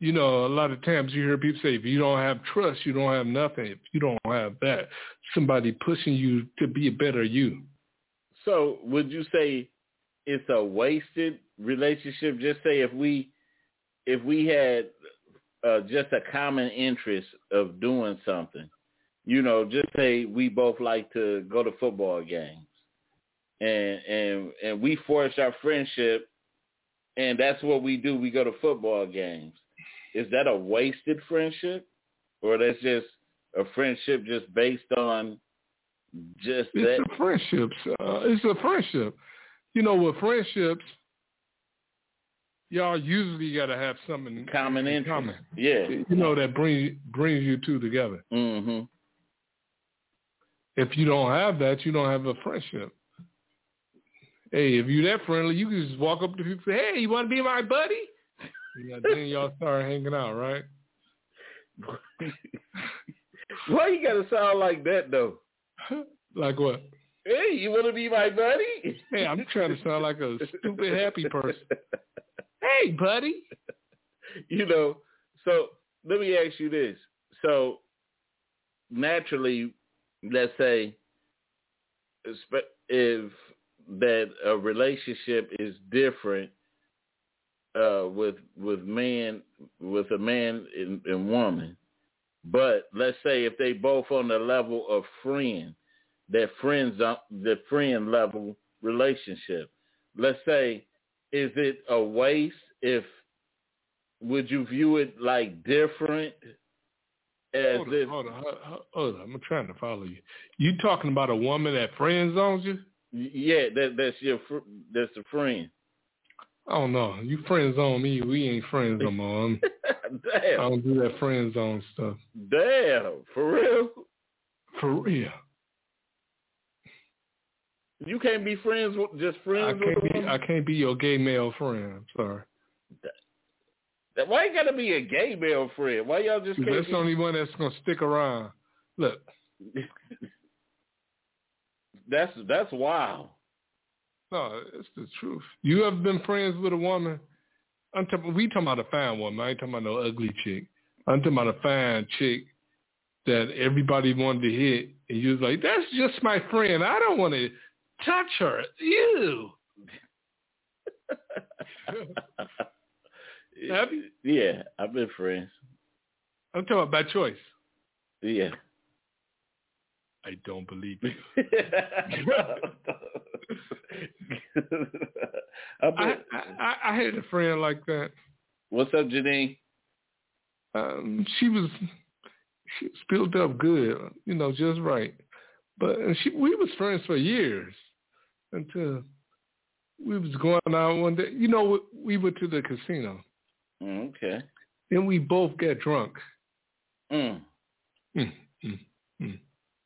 You know, a lot of times you hear people say, if you don't have trust, you don't have nothing. If you don't have that, somebody pushing you to be a better you. So, would you say it's a wasted relationship? Just say if we if we had uh, just a common interest of doing something, you know, just say we both like to go to football games, and and and we forge our friendship, and that's what we do. We go to football games. Is that a wasted friendship, or that's just a friendship just based on just that? It's a friendships. Uh, it's a friendship. You know, with friendships, y'all usually got to have something common in interest. common. Yeah. You know that brings brings you two together. hmm If you don't have that, you don't have a friendship. Hey, if you that friendly, you can just walk up to people and say, "Hey, you want to be my buddy?" You know, then y'all start hanging out, right? Why you gotta sound like that though? like what? Hey, you want to be my buddy? Hey, I'm trying to sound like a stupid happy person. Hey, buddy. you know, so let me ask you this. So naturally, let's say if that a relationship is different uh, with with man with a man and, and woman, but let's say if they both on the level of friend, that friends the friend level relationship. Let's say, is it a waste if would you view it like different as Hold on, if hold on, hold on. I'm trying to follow you. You talking about a woman that friend zones you? Yeah, that that's your fr- that's a friend. I don't know. You friend zone me. We ain't friends no more. I'm, I don't do that friend zone stuff. damn, for real. For real. You can't be friends with just I friends can't with be. I can't be your gay male friend. I'm sorry. Why you gotta be a gay male friend? Why y'all just can't? That's be- the only one that's gonna stick around. Look, that's that's wild. no, it's the truth. You have been friends with a woman? I'm talking, we talking about a fine woman. I ain't talking about no ugly chick. I'm talking about a fine chick that everybody wanted to hit, and you was like, "That's just my friend. I don't want to touch her." Ew. Have you? Yeah, I've been friends. I'm talking about by choice. Yeah. I don't believe you. I, I I had a friend like that. what's up, Janine? Um, she was she was built up good, you know, just right. But and she we was friends for years until we was going out one day. You know, we went to the casino Mm, okay. and we both got drunk. Mm, Mm, mm, mm.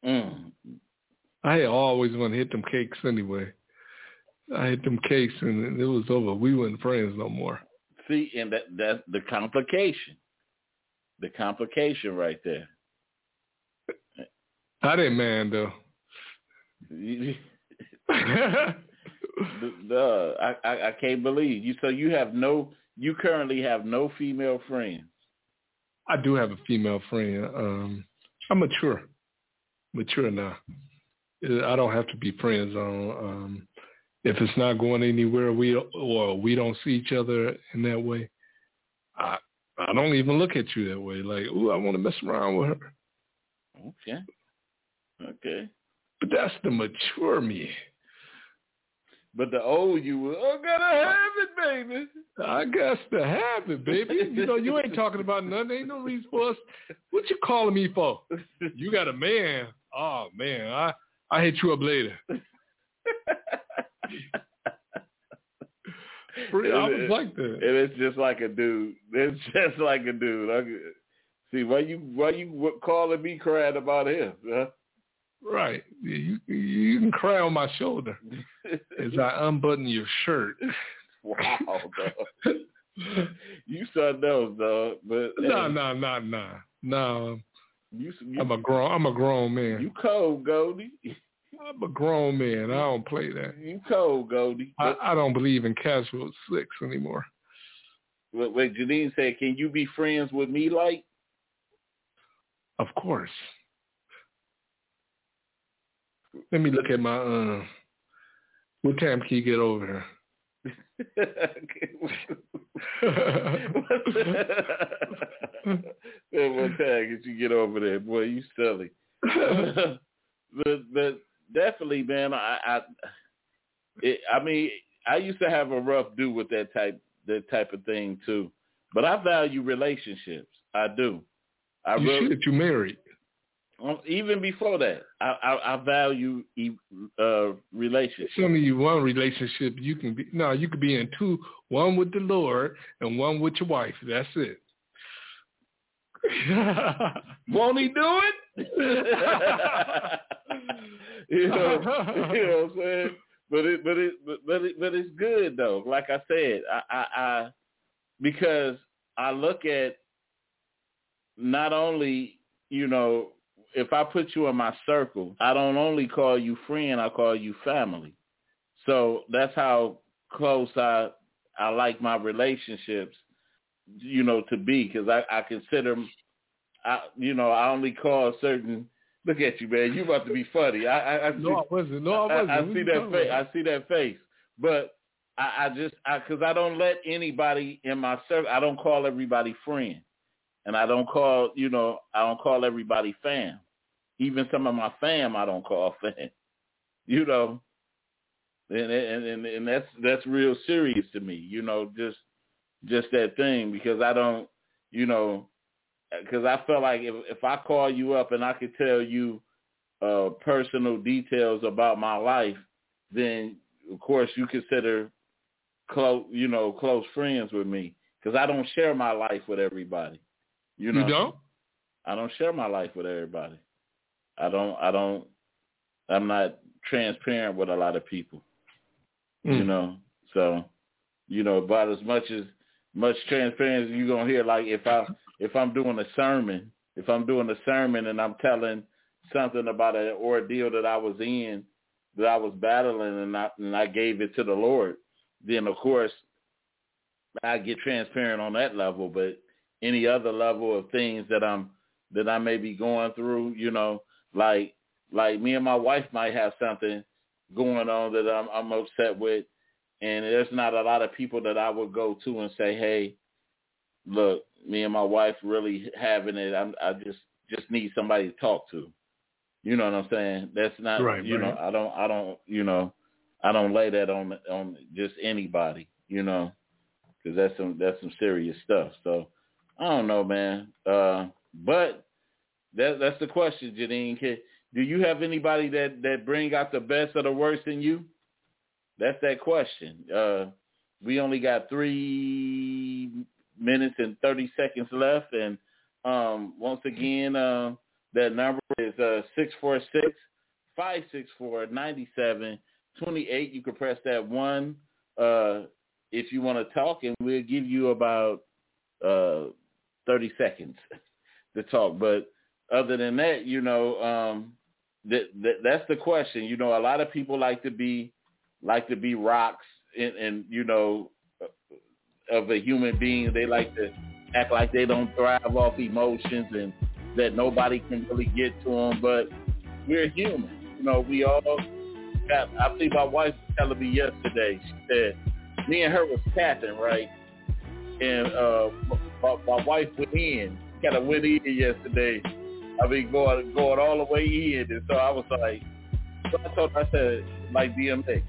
mm. I always want to hit them cakes anyway. I hit them cakes and it was over. We weren't friends no more. See, and that that's the complication. The complication right there. I didn't man though. Duh, I, I I can't believe you. So you have no, you currently have no female friends. I do have a female friend. Um, I'm mature, mature now. Uh, I don't have to be friends on. Um, if it's not going anywhere, we or we don't see each other in that way. I I don't even look at you that way. Like, ooh, I want to mess around with her. Okay. Okay. But that's the mature me. But the old you was, oh, gotta have it, baby. I got to have it, baby. You know, you ain't talking about nothing. Ain't no reason for us. What you calling me for? You got a man. Oh man, I I hit you up later. Free- I was like that. And it's just like a dude. It's just like a dude. I, see, why you why you calling me crying about him? Huh? Right. You you can cry on my shoulder as I unbutton your shirt. wow, dog. you something else, dog. But No, no, no, no, no. you, you I'm a grown. I'm a grown man. you cold, Goldie. I'm a grown man. I don't play that. You cold, Goldie. I, I don't believe in casual sex anymore. but what Janine said, can you be friends with me, like? Of course. Let me look at my. Uh, what time can you get over At what time did you get over there, boy? You silly. but but definitely, man. I I, it, I mean, I used to have a rough do with that type that type of thing too. But I value relationships. I do. I you really, that you married. Um, even before that, I I, I value e- uh, relationships. It's only one relationship you can be. No, you could be in two. One with the Lord and one with your wife. That's it. Won't he do it? you know, you know what I'm saying? But it, but it, but, but it, but it's good though. Like I said, I, I, I, because I look at not only, you know, if I put you in my circle, I don't only call you friend, I call you family. So that's how close I, I like my relationships, you know, to be because I, I consider, I, you know, I only call certain. Look at you, man. You about to be funny. I, I, I see, no, I wasn't. No, I wasn't. I, I see that face. about? I see that face. But I, I just I because I don't let anybody in my circle. I don't call everybody friend, and I don't call you know I don't call everybody fam. Even some of my fam I don't call fam. You know, and and and, and that's that's real serious to me. You know, just just that thing because I don't you know because I felt like if if I call you up and I could tell you uh personal details about my life, then of course you consider close, you know, close friends with me because I don't share my life with everybody. You know, You don't? I don't share my life with everybody. I don't. I don't. I'm not transparent with a lot of people. You Mm. know, so you know about as much as much transparency you're gonna hear. Like if I if I'm doing a sermon, if I'm doing a sermon and I'm telling something about an ordeal that I was in, that I was battling, and I and I gave it to the Lord, then of course I get transparent on that level. But any other level of things that I'm that I may be going through, you know, like like me and my wife might have something going on that I'm I'm upset with, and there's not a lot of people that I would go to and say, hey, look, me and my wife really having it. I'm I just just need somebody to talk to. You know what I'm saying? That's not Right, you know. I don't I don't you know I don't lay that on on just anybody. You know, because that's some that's some serious stuff. So I don't know, man. Uh, but that that's the question, Janine. Can, do you have anybody that that bring out the best or the worst in you? That's that question. Uh, we only got three minutes and thirty seconds left, and um, once again, uh, that number is uh six four six five six four ninety seven twenty eight. You can press that one uh, if you want to talk, and we'll give you about uh, thirty seconds to talk. But other than that, you know, um, that, that that's the question. You know, a lot of people like to be like to be rocks, and, and you know, of a human being. They like to act like they don't thrive off emotions and that nobody can really get to them. But we're human. You know, we all got. I believe my wife was telling me yesterday. She said me and her was tapping right, and uh, my, my wife went in. Kind of went in yesterday. I mean, going going all the way in, and so I was like, so I told her, I said, like DMX,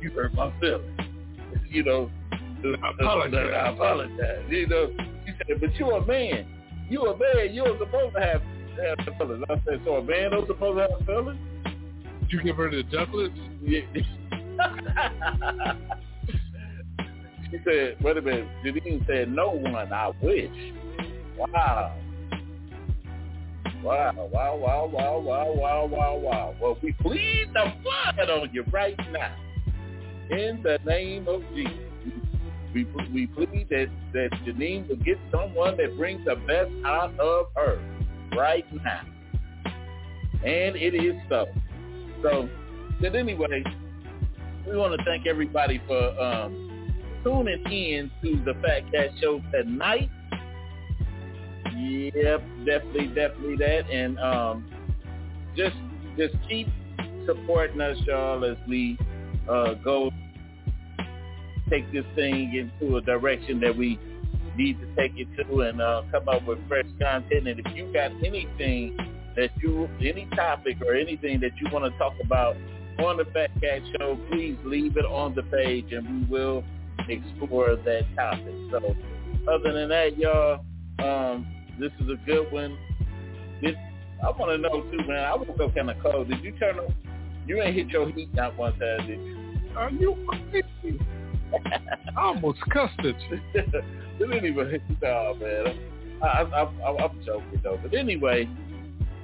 you hurt my feelings. You know, I apologize. I apologize. You know, she said, but you're a man. You a man. You're supposed to have have feelings. I said, so a man don't supposed to have feelings? Did you give her the ducklets? Yeah. she said, wait a minute. Janine said, no one. I wish. Wow. Wow, wow, wow, wow, wow, wow, wow, wow. Well, we plead the blood on you right now. In the name of Jesus. We, we plead that, that Janine will get someone that brings the best out of her right now. And it is so. So, but anyway, we want to thank everybody for um, tuning in to the Fat Cat Show tonight. Yep, definitely, definitely that. And um, just just keep supporting us, y'all, as we uh, go take this thing into a direction that we need to take it to and uh, come up with fresh content. And if you got anything that you, any topic or anything that you want to talk about on the Fat Cat Show, please leave it on the page and we will explore that topic. So other than that, y'all, um, this is a good one. This, I want to know too, man. I woke up kind of cold. Did you turn on? You ain't hit your heat not one time, did you? Are you crazy? I almost cussed at you. but anyway, no, man. I, I, I, I'm joking though. But anyway,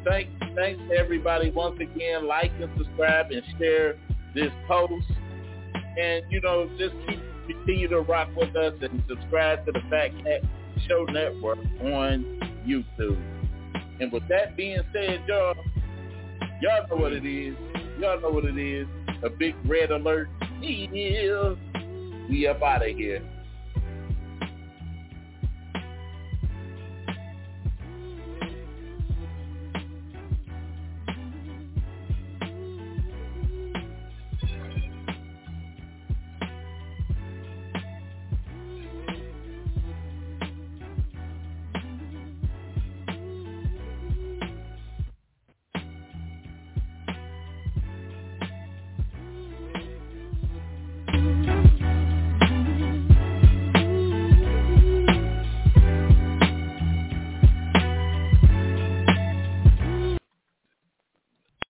thanks, thanks to everybody once again. Like and subscribe and share this post, and you know, just keep continue to rock with us and subscribe to the Fat Cat Show Network on YouTube. And with that being said, y'all, y'all know what it is. Y'all know what it is. A big red alert. We up out of here.